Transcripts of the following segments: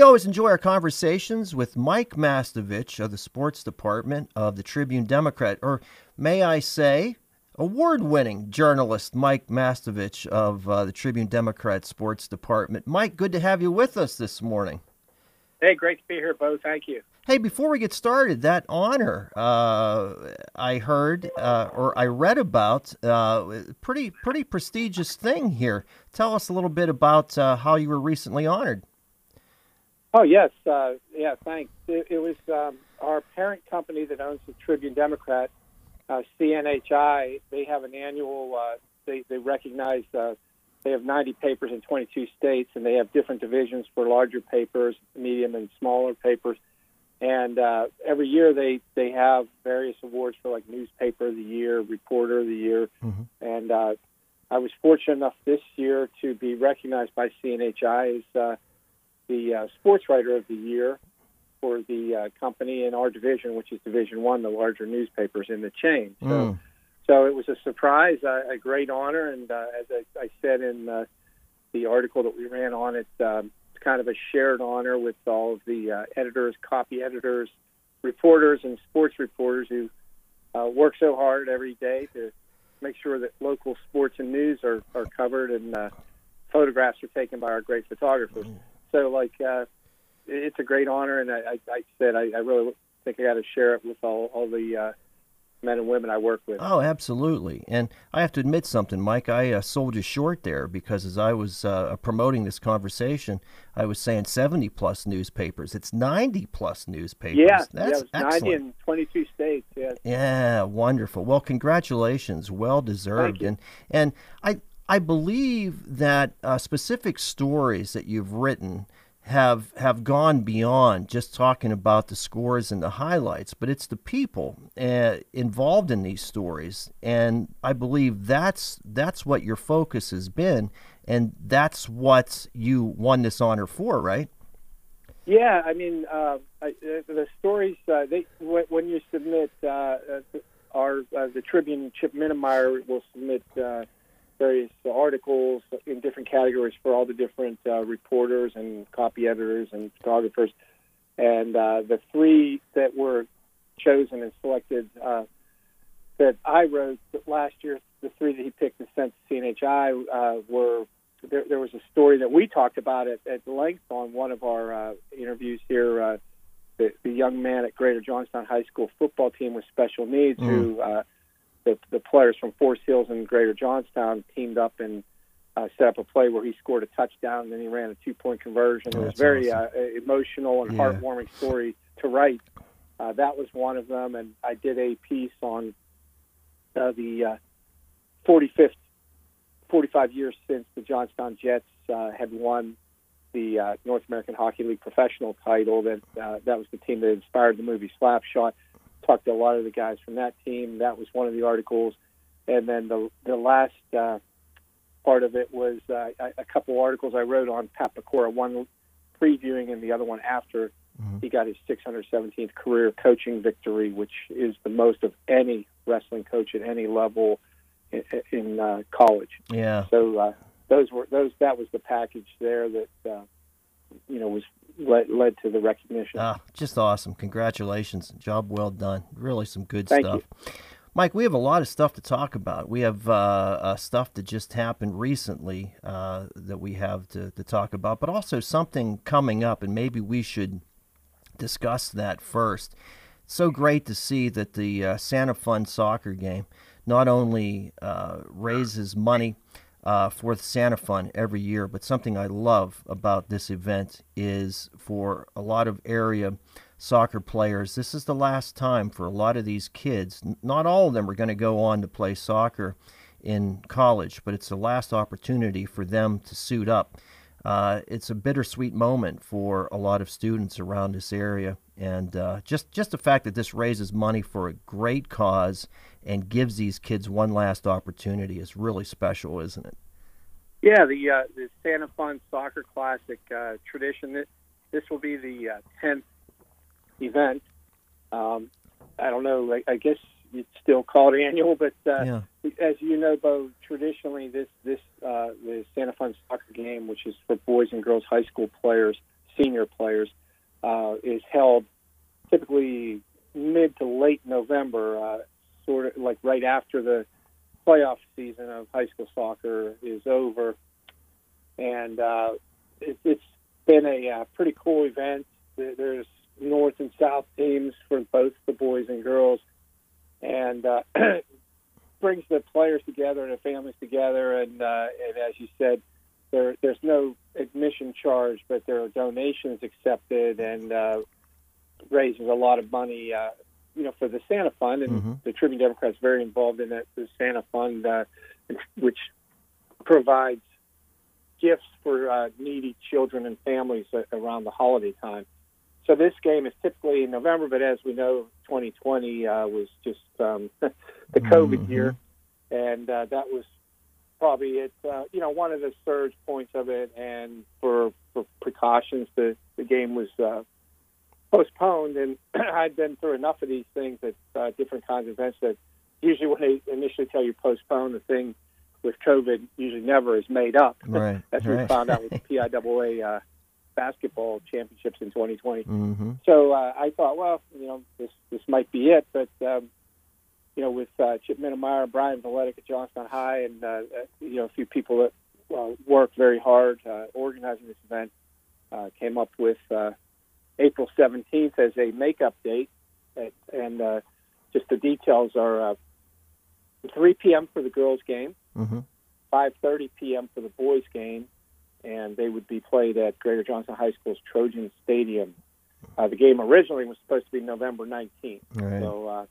we always enjoy our conversations with Mike Mastovich of the sports department of the Tribune Democrat, or may I say, award winning journalist Mike Mastovich of uh, the Tribune Democrat Sports Department. Mike, good to have you with us this morning. Hey, great to be here, Bo. Thank you. Hey, before we get started, that honor uh, I heard uh, or I read about, uh, pretty pretty prestigious thing here. Tell us a little bit about uh, how you were recently honored. Oh yes, uh, yeah. Thanks. It, it was um, our parent company that owns the Tribune Democrat, uh, CNHI. They have an annual. Uh, they they recognize Uh, they have 90 papers in 22 states, and they have different divisions for larger papers, medium and smaller papers. And uh, every year they they have various awards for like newspaper of the year, reporter of the year, mm-hmm. and uh, I was fortunate enough this year to be recognized by CNHI as uh, the uh, sports writer of the year for the uh, company in our division, which is Division One, the larger newspapers in the chain. So. Mm so it was a surprise, a, a great honor, and uh, as I, I said in uh, the article that we ran on it, um, it's kind of a shared honor with all of the uh, editors, copy editors, reporters, and sports reporters who uh, work so hard every day to make sure that local sports and news are, are covered and uh, photographs are taken by our great photographers. So, like, uh, it's a great honor, and I, I, I said I, I really think I got to share it with all, all the uh, men and women I work with. Oh, absolutely. And I have to admit something, Mike. I uh, sold you short there because as I was uh, promoting this conversation, I was saying 70 plus newspapers. It's 90 plus newspapers. Yeah, That's yeah, 90 in 22 states. Yeah. Yeah, wonderful. Well, congratulations. Well deserved. And and I I believe that uh, specific stories that you've written have have gone beyond just talking about the scores and the highlights, but it's the people uh, involved in these stories, and I believe that's that's what your focus has been, and that's what you won this honor for, right? Yeah, I mean, uh, I, uh, the stories uh, they when you submit uh, uh, our the Tribune Chip Minemyer will submit various articles in different categories for all the different uh, reporters and copy editors and photographers. And uh, the three that were chosen and selected uh, that I wrote last year, the three that he picked and sent to CNHI uh, were there, there, was a story that we talked about at, at length on one of our uh, interviews here. Uh, the, the young man at Greater Johnstown High School football team with special needs mm. who the, the players from Forest Hills and Greater Johnstown teamed up and uh, set up a play where he scored a touchdown and then he ran a two point conversion. Oh, it was very awesome. uh, emotional and yeah. heartwarming story to write. Uh, that was one of them, and I did a piece on uh, the uh, 45th, 45 years since the Johnstown Jets uh, had won the uh, North American Hockey League professional title. That uh, that was the team that inspired the movie Slapshot talked to a lot of the guys from that team. That was one of the articles, and then the the last uh, part of it was uh, a, couple articles I wrote on Pat Pecora, one previewing and the other one after mm-hmm. he got his 617th career coaching victory, which is the most of any wrestling coach at any level in, in uh, college. Yeah. So uh, those were those. That was the package there that uh, you know was led, led to the recognition. Ah, just awesome! Congratulations, job well done. Really, some good Thank stuff. You. Mike, we have a lot of stuff to talk about. We have uh, uh, stuff that just happened recently uh, that we have to, to talk about, but also something coming up, and maybe we should discuss that first. It's so great to see that the uh, Santa Fun soccer game not only uh, raises money uh, for the Santa Fun every year. But something I love about this event is for a lot of area soccer players, this is the last time for a lot of these kids. Not all of them are going to go on to play soccer in college, but it's the last opportunity for them to suit up. Uh, it's a bittersweet moment for a lot of students around this area, and uh, just just the fact that this raises money for a great cause and gives these kids one last opportunity is really special, isn't it? Yeah, the uh, the Santa Fun Soccer Classic uh, tradition. This, this will be the uh, tenth event. Um, I don't know. I, I guess you'd still call it annual, but uh, yeah. as you know, Bo, traditionally this this uh, the Santa Fun Soccer game, which is for boys and girls high school players, senior players, uh, is held typically mid to late November, uh, sort of like right after the playoff season of high school soccer is over, and uh, it, it's been a uh, pretty cool event. There's north and south teams for both the boys and girls, and uh, brings the players together and the families together. And, uh, and as you said, there there's no admission charge, but there are donations accepted and uh, raises a lot of money. Uh, you know, for the Santa Fund, and Mm-hmm. the Tribune Democrats very involved in that. The Santa Fund, uh, which provides gifts for uh, needy children and families uh, around the holiday time. So this game is typically in November, but as we know, 2020 uh, was just um, the COVID Mhm. year, and uh, that was probably it. Uh, you know, one of the surge points of it, and for for precautions, the the game was uh, postponed. And I'd been through enough of these things at uh, different kinds of events that usually when they initially tell you postpone, the thing with COVID usually never is made up. Right. That's what we found out with the PIAA uh, basketball championships in 2020. mm-hmm. So uh, I thought, well, you know, this this might be it. But um, you know, with uh, Chip Minemyer, Brian Valetic at Johnstown High, and uh, uh, you know, a few people that uh, worked very hard uh, organizing this event, uh, came up with uh, April 17th as a makeup date, and, and uh, just the details are uh, 3 p.m. for the girls' game. Mm-hmm. 5:30 p.m. for the boys' game, and they would be played at Greater Johnstown High School's Trojan Stadium. Uh, the game originally was supposed to be November 19th, Right. so uh,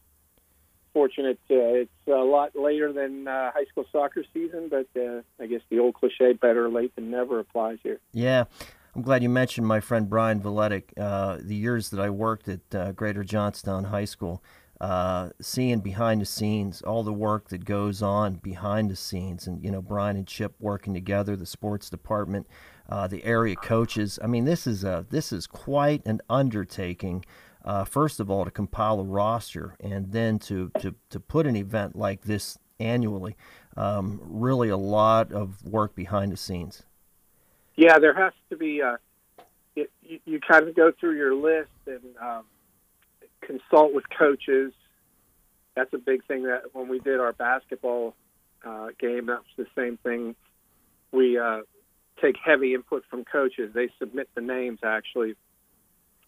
fortunate uh, it's a lot later than uh, high school soccer season, but uh, I guess the old cliche "better late than never" applies here. Yeah, I'm glad you mentioned my friend Brian Valetic. Uh, the years that I worked at uh, Greater Johnstown High School, uh, seeing behind the scenes all the work that goes on behind the scenes, and you know Brian and Chip working together, the sports department, uh, the area coaches. I mean, this is a this is quite an undertaking. Uh, first of all, to compile a roster, and then to to to put an event like this annually. Um, really, a lot of work behind the scenes. Yeah, there has to be. Uh, it, you, you kind of go through your list and um, consult with coaches. That's a big thing. That when we did our basketball uh, game, that's the same thing. We uh, take heavy input from coaches. They submit the names actually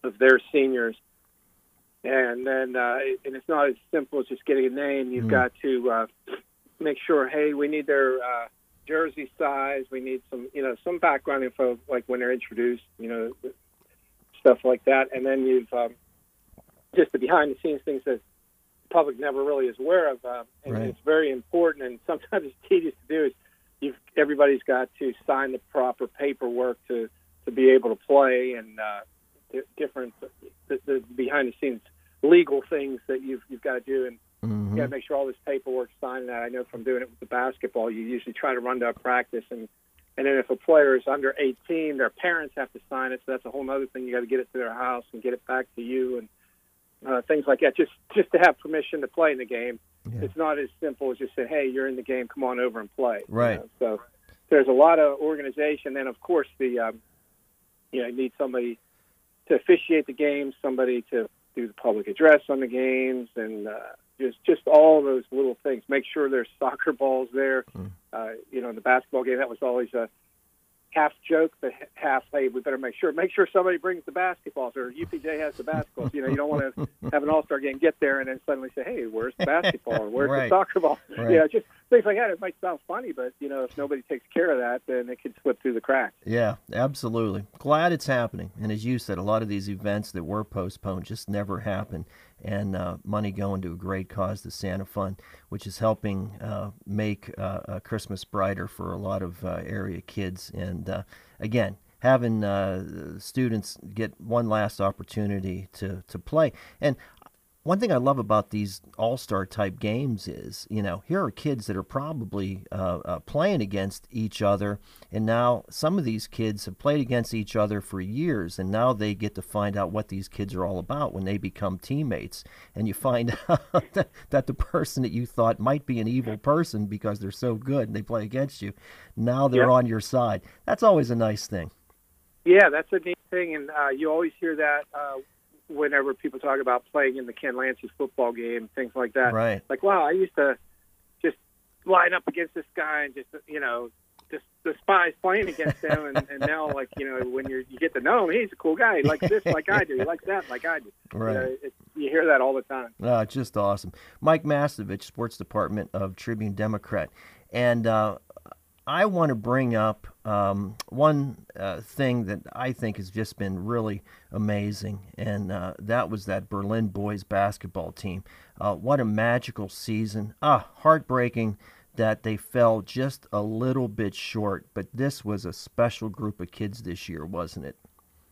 of their seniors, and then uh, and it's not as simple as just getting a name. You've Mm. got to uh, make sure. Hey, we need their uh, jersey size. We need some, you know, some background info, like when they're introduced, you know, stuff like that. And then you've um, just the behind the scenes things that the public never really is aware of, uh, and Right. it's very important. And sometimes it's tedious to do. Is you've everybody's got to sign the proper paperwork to to be able to play, and uh, di- different the, the behind the scenes legal things that you've you've got to do and Mhm. you got to make sure all this paperwork's signed. That I know from doing it with the basketball, you usually try to run to a practice, and and then if a player is under 18, their parents have to sign it. So that's a whole other thing. You got to get it to their house and get it back to you, and uh, things like that. Just just to have permission to play in the game. Yeah. It's not as simple as just say, "Hey, you're in the game. Come on over and play." you Right. know? So there's a lot of organization. and of course the um, you know you need somebody to officiate the games, somebody to do the public address on the games, and uh, just just all those little things. Make sure there's soccer balls there. Mm. Uh, you know, in the basketball game, that was always a half joke, but half, hey, we better make sure make sure somebody brings the basketballs, or UPJ has the basketballs. You know, you don't want to have an all star game, get there, and then suddenly say, hey, where's the basketball, or where's Right. the soccer ball? Right. Know, just things like that. It might sound funny, but you know, if nobody takes care of that, then it could slip through the cracks. Yeah, absolutely. Glad it's happening. And as you said, a lot of these events that were postponed just never happen. And uh, money going to a great cause, the Santa Fund, which is helping uh, make uh, uh, Christmas brighter for a lot of uh, area kids. And uh, again, having students get one last opportunity to, to play. And one thing I love about these all star type games is, you know, here are kids that are probably uh, uh, playing against each other, and now some of these kids have played against each other for years, and now they get to find out what these kids are all about when they become teammates. And you find out that the person that you thought might be an evil person because they're so good and they play against you, now they're Yeah. on your side. That's always a nice thing. Yeah, that's a neat thing, and uh, you always hear that uh, whenever people talk about playing in the Ken Lancy football game, things like that. Right. Like, wow, I used to just line up against this guy and just you know just despise playing against him, and, and now like you know when you you get to know him, he's a cool guy. He likes this like I do. He likes that like I do. Right. You, know, it, you hear that all the time. Uh, just awesome. Mike Mastovich, Sports Department of Tribune Democrat. And uh, I want to bring up um, one uh, thing that I think has just been really amazing, and uh, that was that Berlin boys basketball team. Uh, what a magical season. Ah, heartbreaking that they fell just a little bit short, but this was a special group of kids this year, wasn't it?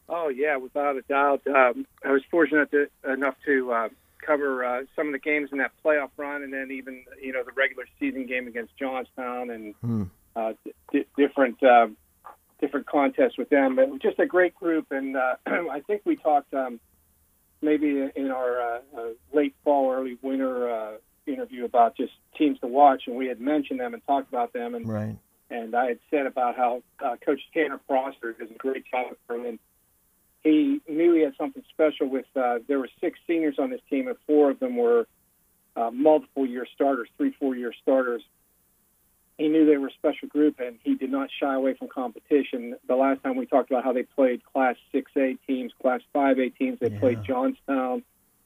Oh yeah, without a doubt. Um, I was fortunate to, enough to uh, cover uh, some of the games in that playoff run, and then even you know the regular season game against Johnstown, and Hmm. Uh, d- different uh, different contests with them. But it was just a great group, and uh, I think we talked um, maybe in our uh, uh, late fall, early winter uh, interview about just teams to watch, and we had mentioned them and talked about them, and Right. and I had said about how uh, Coach Tanner Foster does a great job at Berlin. He knew he had something special with. Uh, there were six seniors on this team, and four of them were uh, multiple year starters, three, four year starters. He knew they were a special group, and he did not shy away from competition. The last time we talked about how they played Class 6A teams, Class 5A teams, they Yeah. played Johnstown,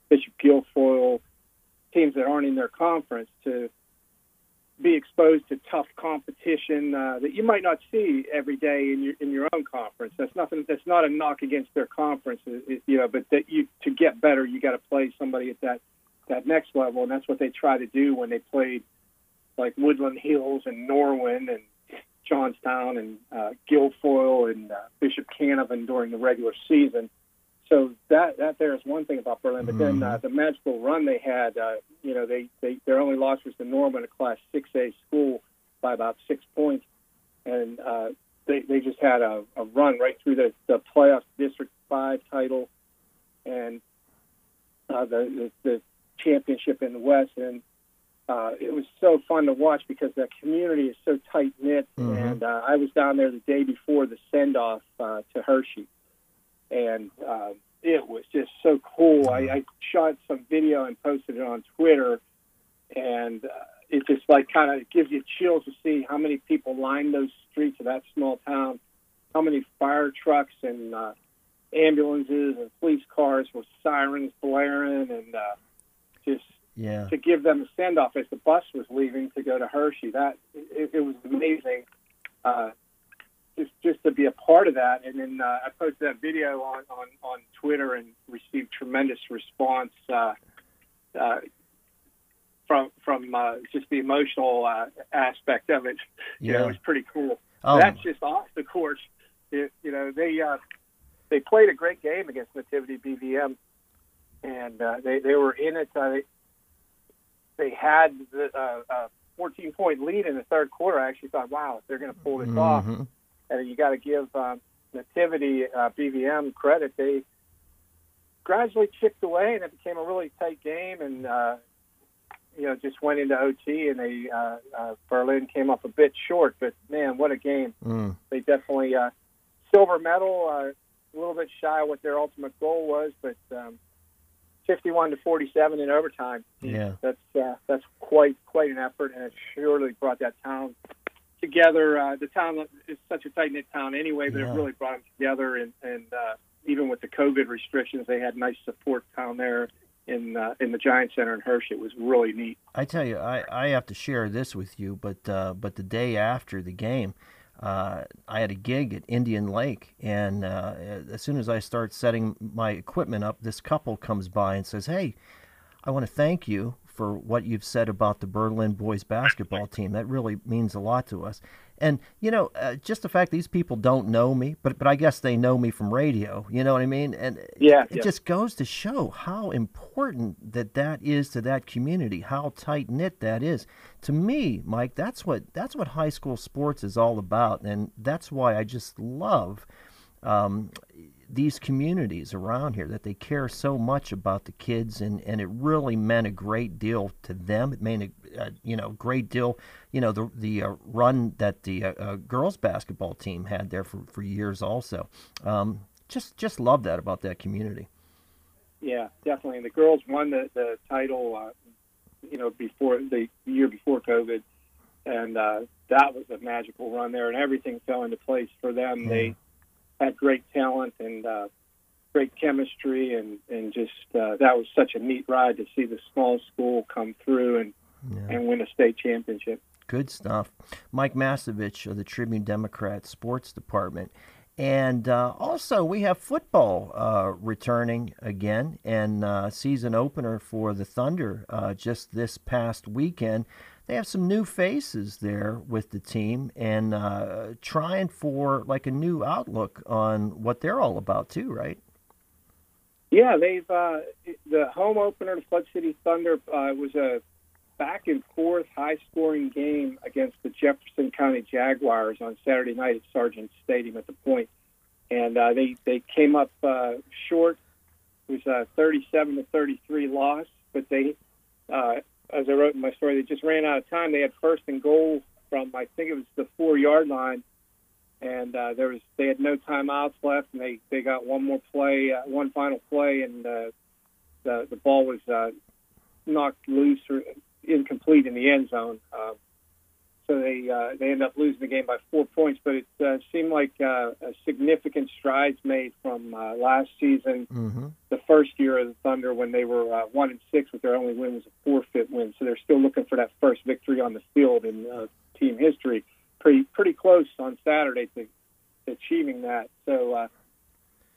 Bishop Guilfoyle, teams that aren't in their conference to be exposed to tough competition uh, that you might not see every day in your in your own conference. That's nothing. That's not a knock against their conference, you know. But that you to get better, you got to play somebody at that that next level, and that's what they try to do when they played like Woodland Hills and Norwin and Johnstown and uh, Guilfoyle and uh, Bishop Canevin during the regular season. So that that there is one thing about Berlin, but then uh, the magical run they had, uh, you know, they, they their only loss was to Norwin, a Class 6A school, by about six points, and uh, they they just had a, a run right through the the playoff District Five title, and uh, the, the the championship in the West, and uh, it was so fun to watch because that community is so tight knit. Mhm. And uh, I was down there the day before the send off uh, to Hershey, and uh, it was just so cool. I, I shot some video and posted it on Twitter, and uh, it just like kind of gives you chills to see how many people lined those streets of that small town, how many fire trucks and uh, ambulances and police cars with sirens blaring, and uh, just Yeah. to give them a send off as the bus was leaving to go to Hershey. That it, it was amazing. Uh, just just to be a part of that, and then uh, I posted that video on, on, on Twitter and received tremendous response uh, uh, from from uh, just the emotional uh, aspect of it. You know, Yeah. it was pretty cool. Oh, That's just off the course. It, you know, they uh, they played a great game against Nativity BVM, and uh, they they were in it. Uh, they, had the uh, uh, 14 point lead in the third quarter. I actually thought, wow, if they're going to pull this off, mhm. and you got to give um, Nativity uh, BVM credit. They gradually chipped away, and it became a really tight game. And uh, you know, just went into OT, and they uh, uh, Berlin came up a bit short. But man, what a game! Mm. They definitely uh, silver medal. Uh, a little bit shy of what their ultimate goal was, but um, 51 to 47 in overtime. Yeah. That's uh, that's quite quite an effort, and it surely brought that town together. Uh, the town is such a tight knit town anyway, but Yeah. it really brought them together. And, and uh, even with the COVID restrictions, they had nice support down there in uh, in the Giant Center in Hershey. It was really neat. I tell you, I, I have to share this with you, but uh, but the day after the game, uh, I had a gig at Indian Lake, and uh, as soon as I start setting my equipment up, this couple comes by and says, "Hey, I want to thank you for what you've said about the Berlin boys basketball team. That really means a lot to us." And you know, uh, just the fact these people don't know me, but but I guess they know me from radio. You know what I mean? And Yeah, it yeah. just goes to show how important that that is to that community, how tight knit that is. To me, Mike, that's what that's what high school sports is all about, and that's why I just love um, these communities around here that they care so much about the kids and, and it really meant a great deal to them. It made a, you know great deal you know the the uh, run that the uh, uh, girls basketball team had there for, for years also. Um, just just love that about that community. Yeah definitely. And the girls won the, the title uh, you know before the year before covid. And uh, that was a magical run there and everything fell into place for them. Yeah. they had great talent and uh, great chemistry, and and just uh, that was such a neat ride to see the small school come through and yeah. and win a state championship. Good stuff, Mike Mastovich of the Tribune Democrat Sports Department. And uh, also, we have football uh, returning again, and uh, season opener for the Thunder uh, just this past weekend they have some new faces there with the team and uh, trying for like a new outlook on what they're all about too, right? Yeah, they've uh, the home opener, the Flood City Thunder, uh, was a back and forth, high scoring game against the Jefferson County Jaguars on Saturday night at Sargent Stadium at the Point, and uh, they they came up uh, short. It was a 37 to 33 loss, but they uh, as I wrote in my story, they just ran out of time. They had first and goal from I think it was the four yard line, and uh, there was they had no timeouts left, and they they got one more play, uh, one final play, and uh, the the ball was uh, knocked loose or incomplete in the end zone. Uh, so they uh, they end up losing the game by four points. But it uh, seemed like uh, a significant strides made from uh, last season, mm-hmm. the first year of the Thunder when they were uh, one and six, with their only win was a forfeit win. So they're still looking for that first victory on the field in uh, team history. Pretty pretty close on Saturday to, to achieving that. So. Uh,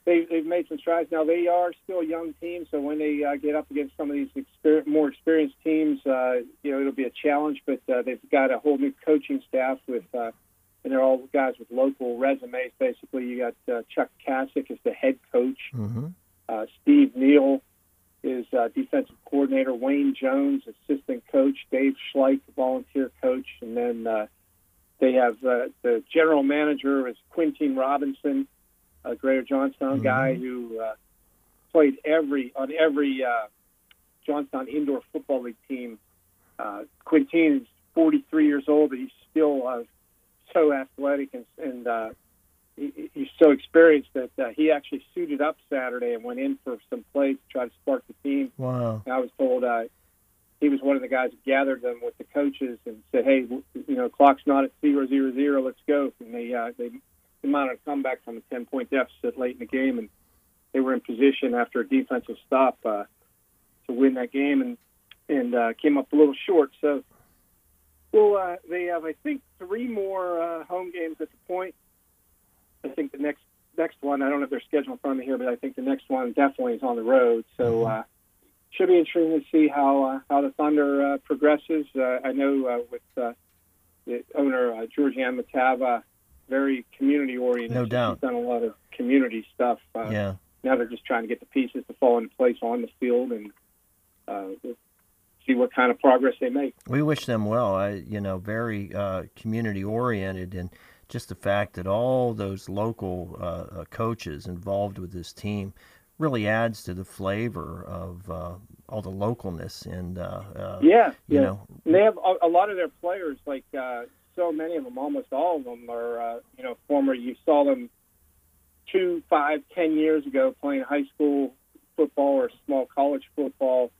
they, they've made some strides. Now they are still a young team, so when they uh, get up against some of these exper- more experienced teams, uh, you know it'll be a challenge. But uh, they've got a whole new coaching staff with, uh, and they're all guys with local resumes. Basically, you got uh, Chuck Kasich as the head coach, mm-hmm. uh, Steve Neal is uh, defensive coordinator, Wayne Jones assistant coach, Dave Schleich volunteer coach, and then uh, they have uh, the general manager is Quintin Robinson a Greater Johnstown mm-hmm. guy who uh, played every on every uh, Johnstown indoor football league team. Uh, Quintin is 43 years old, but he's still uh, so athletic and, and uh, he, he's so experienced that uh, he actually suited up Saturday and went in for some plays to try to spark the team. Wow! And I was told uh, he was one of the guys who gathered them with the coaches and said, "Hey, you know, clock's not at zero zero zero. Let's go." And they uh, they mounted a comeback from a 10 point deficit late in the game, and they were in position after a defensive stop uh, to win that game, and and uh, came up a little short. So, well, uh, they have I think three more uh, home games at the point. I think the next next one I don't have their schedule in front of me here, but I think the next one definitely is on the road. So. Mm-hmm. Uh, should be interesting to see how uh, how the Thunder uh, progresses. Uh, I know uh, with uh, the owner uh, Matava, very community oriented. No doubt. She's done a lot of community stuff. Uh, yeah. Now they're just trying to get the pieces to fall into place on the field and uh, see what kind of progress they make. We wish them well. I, you know, very uh, community oriented and just the fact that all those local uh, coaches involved with this team really adds to the flavor of uh, all the localness and uh, uh, yeah, you yeah. know and they have a, a lot of their players like uh, so many of them, almost all of them, are uh, you know former. You saw them two, five, ten years ago playing high school football or small college football.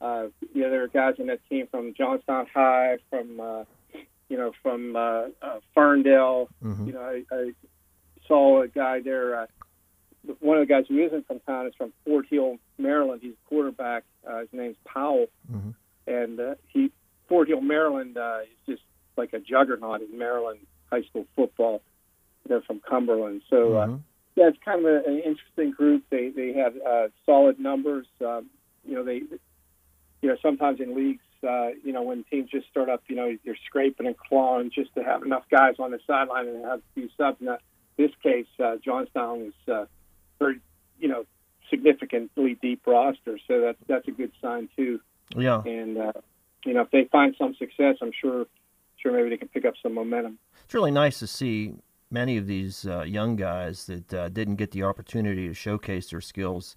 Uh, you know, there are guys on that team from Johnstown High, from uh, you know, from uh, uh, Ferndale. Mm-hmm. You know, I, I saw a guy there. Uh, one of the guys who isn't from town is from Fort Hill, Maryland. He's a quarterback. Uh, his name's Powell, mm-hmm. and uh, he Fort Hill, Maryland uh, is just like a juggernaut in Maryland high school football. They're from Cumberland, so uh, mm-hmm. uh, yeah, it's kind of a, an interesting group. They they have uh, solid numbers. Um, you know, they you know sometimes in leagues, uh, you know, when teams just start up, you know, you're scraping and clawing just to have enough guys on the sideline and have a few subs. In this case, uh, Johnstown was uh, very, you know, significantly deep roster, so that's that's a good sign too. Yeah, and uh, you know, if they find some success, I'm sure sure maybe they can pick up some momentum. It's really nice to see many of these uh, young guys that uh, didn't get the opportunity to showcase their skills,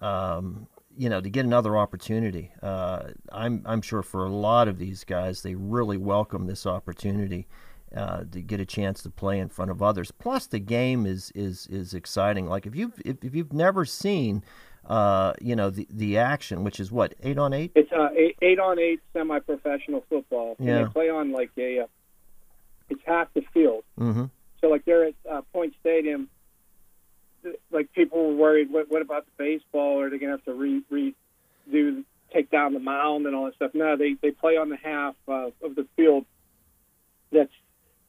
um, you know, to get another opportunity. Uh, I'm I'm sure for a lot of these guys, they really welcome this opportunity. Uh, to get a chance to play in front of others. Plus, the game is is is exciting. Like if you if, if you've never seen, uh, you know, the the action, which is what eight on eight. It's uh, eight, eight on eight semi-professional football. Yeah. And they play on like a, uh, it's half the field. Mm-hmm. So like they're at uh, Point Stadium. Like people were worried, what, what about the baseball? Are they gonna have to re redo take down the mound and all that stuff? No, they they play on the half uh, of the field that's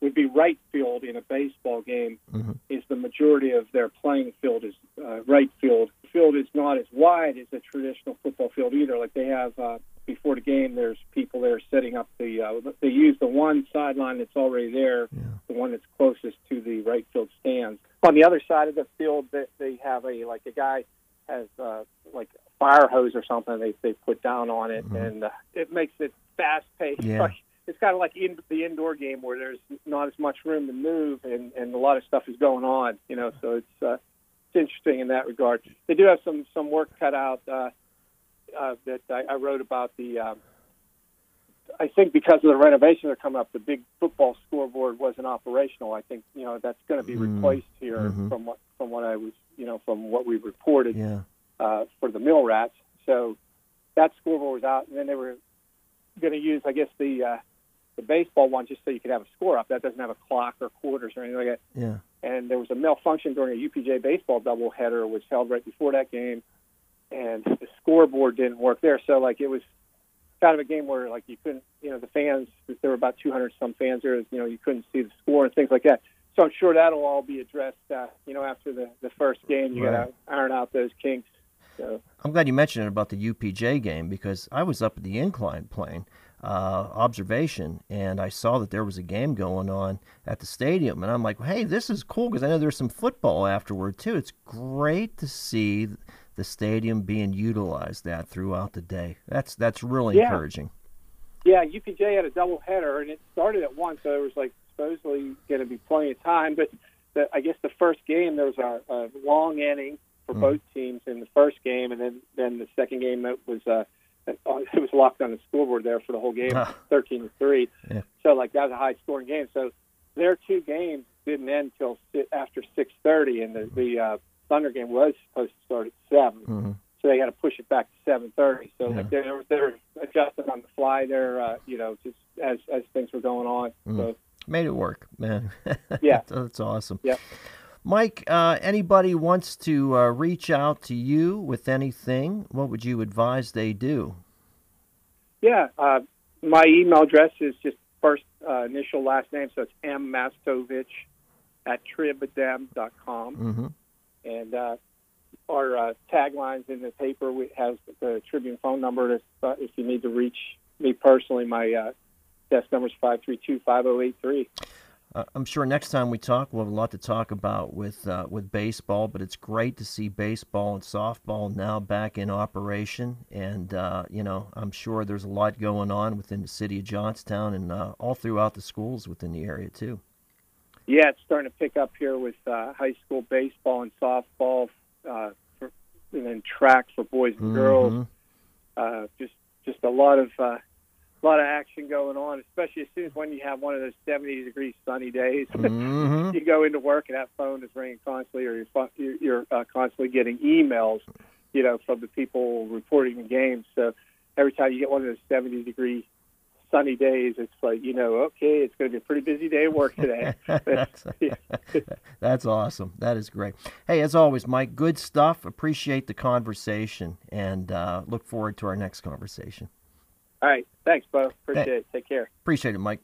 would be right field in a baseball game. Mhm. Is the majority of their playing field is uh, right field. Field is not as wide as a traditional football field either. Like they have uh, before the game, there's people there setting up the. Uh, they use the one sideline that's already there Yeah. the one that's closest to the right field stands. On the other side of the field, they, they have a like a guy has uh, like a fire hose or something they they put down on it, Mhm. and uh, it makes it fast paced. Yeah. Like, it's kind of like in the indoor game where there's not as much room to move, and and a lot of stuff is going on. You know, so it's uh, it's interesting in that regard. They do have some some work cut out uh, uh, that I, I wrote about the. Um, I think because of the renovation that are coming up, the big football scoreboard wasn't operational. I think you know that's going to be Mm. replaced here Mhm. from what from what I was you know from what we reported Yeah. uh, for the mill rats. So that scoreboard was out, and then they were going to use I guess the uh, the baseball one just so you could have a score up. That doesn't have a clock or quarters or anything like that Yeah. And there was a malfunction during a UPJ baseball doubleheader, which held right before that game, and the scoreboard didn't work there. So like it was kind of a game where like you couldn't, you know, the fans there were about 200 some fans there, you know, you couldn't see the score and things like that. So I'm sure that'll all be addressed, uh, you know, after the the first game. You got to iron out those kinks. So I'm glad you mentioned it about the UPJ game because I was up at the incline plane uh, observation and I saw that there was a game going on at the stadium and I'm like, hey, this is cool because I know there's some football afterward too. It's great to see the stadium being utilized that throughout the day. That's that's really Yeah. encouraging. Yeah, UPJ had a doubleheader, and it started at one, so there was like supposedly going to be plenty of time. But the, I guess the first game there was a, a long inning for Mm. both teams in the first game, and then then the second game that was uh, it was locked on the scoreboard there for the whole game, thirteen to three. Yeah. So like that was a high scoring game. So their two games didn't end till after six thirty, and the the uh, Thunder game was supposed to start at 7 hmm so they had to push it back to seven thirty. So Yeah. like they were they were adjusting on the fly there, uh, you know, just as as things were going on. Mm. So Made it work, man. Yeah. that's awesome. Yeah. Mike, uh, anybody wants to uh, reach out to you with anything, what would you advise they do? yeah, uh, my email address is just first uh, initial last name, so it's m mastovich at tribdem.com. hmm and uh, our uh, taglines in the paper has the Tribune phone number. If, uh, if you need to reach me personally, my uh, desk number is five three two five zero eight three. Uh, I'm sure next time we talk, we'll have a lot to talk about with uh, with baseball. But it's great to see baseball and softball now back in operation, and uh, you know I'm sure there's a lot going on within the city of Johnstown and uh, all throughout the schools within the area too. Yeah, it's starting to pick up here with uh, high school baseball and softball, uh, for, and then track for boys and girls. Mhm. Uh, just just a lot of uh, lot of action going on, especially as soon as when you have one of those seventy degree sunny days. Mhm. you go into work and that phone is ringing constantly, or you're you're, you're uh, constantly getting emails, you know, from the people reporting the games. So every time you get one of those 70 degree sunny days, it's like you know, okay, it's going to be a pretty busy day at work today. that's, that's awesome. That is great. Hey, as always, Mike, good stuff. Appreciate the conversation and uh, look forward to our next conversation. All right, thanks, Bo. Appreciate it. Take care. Appreciate it, Mike.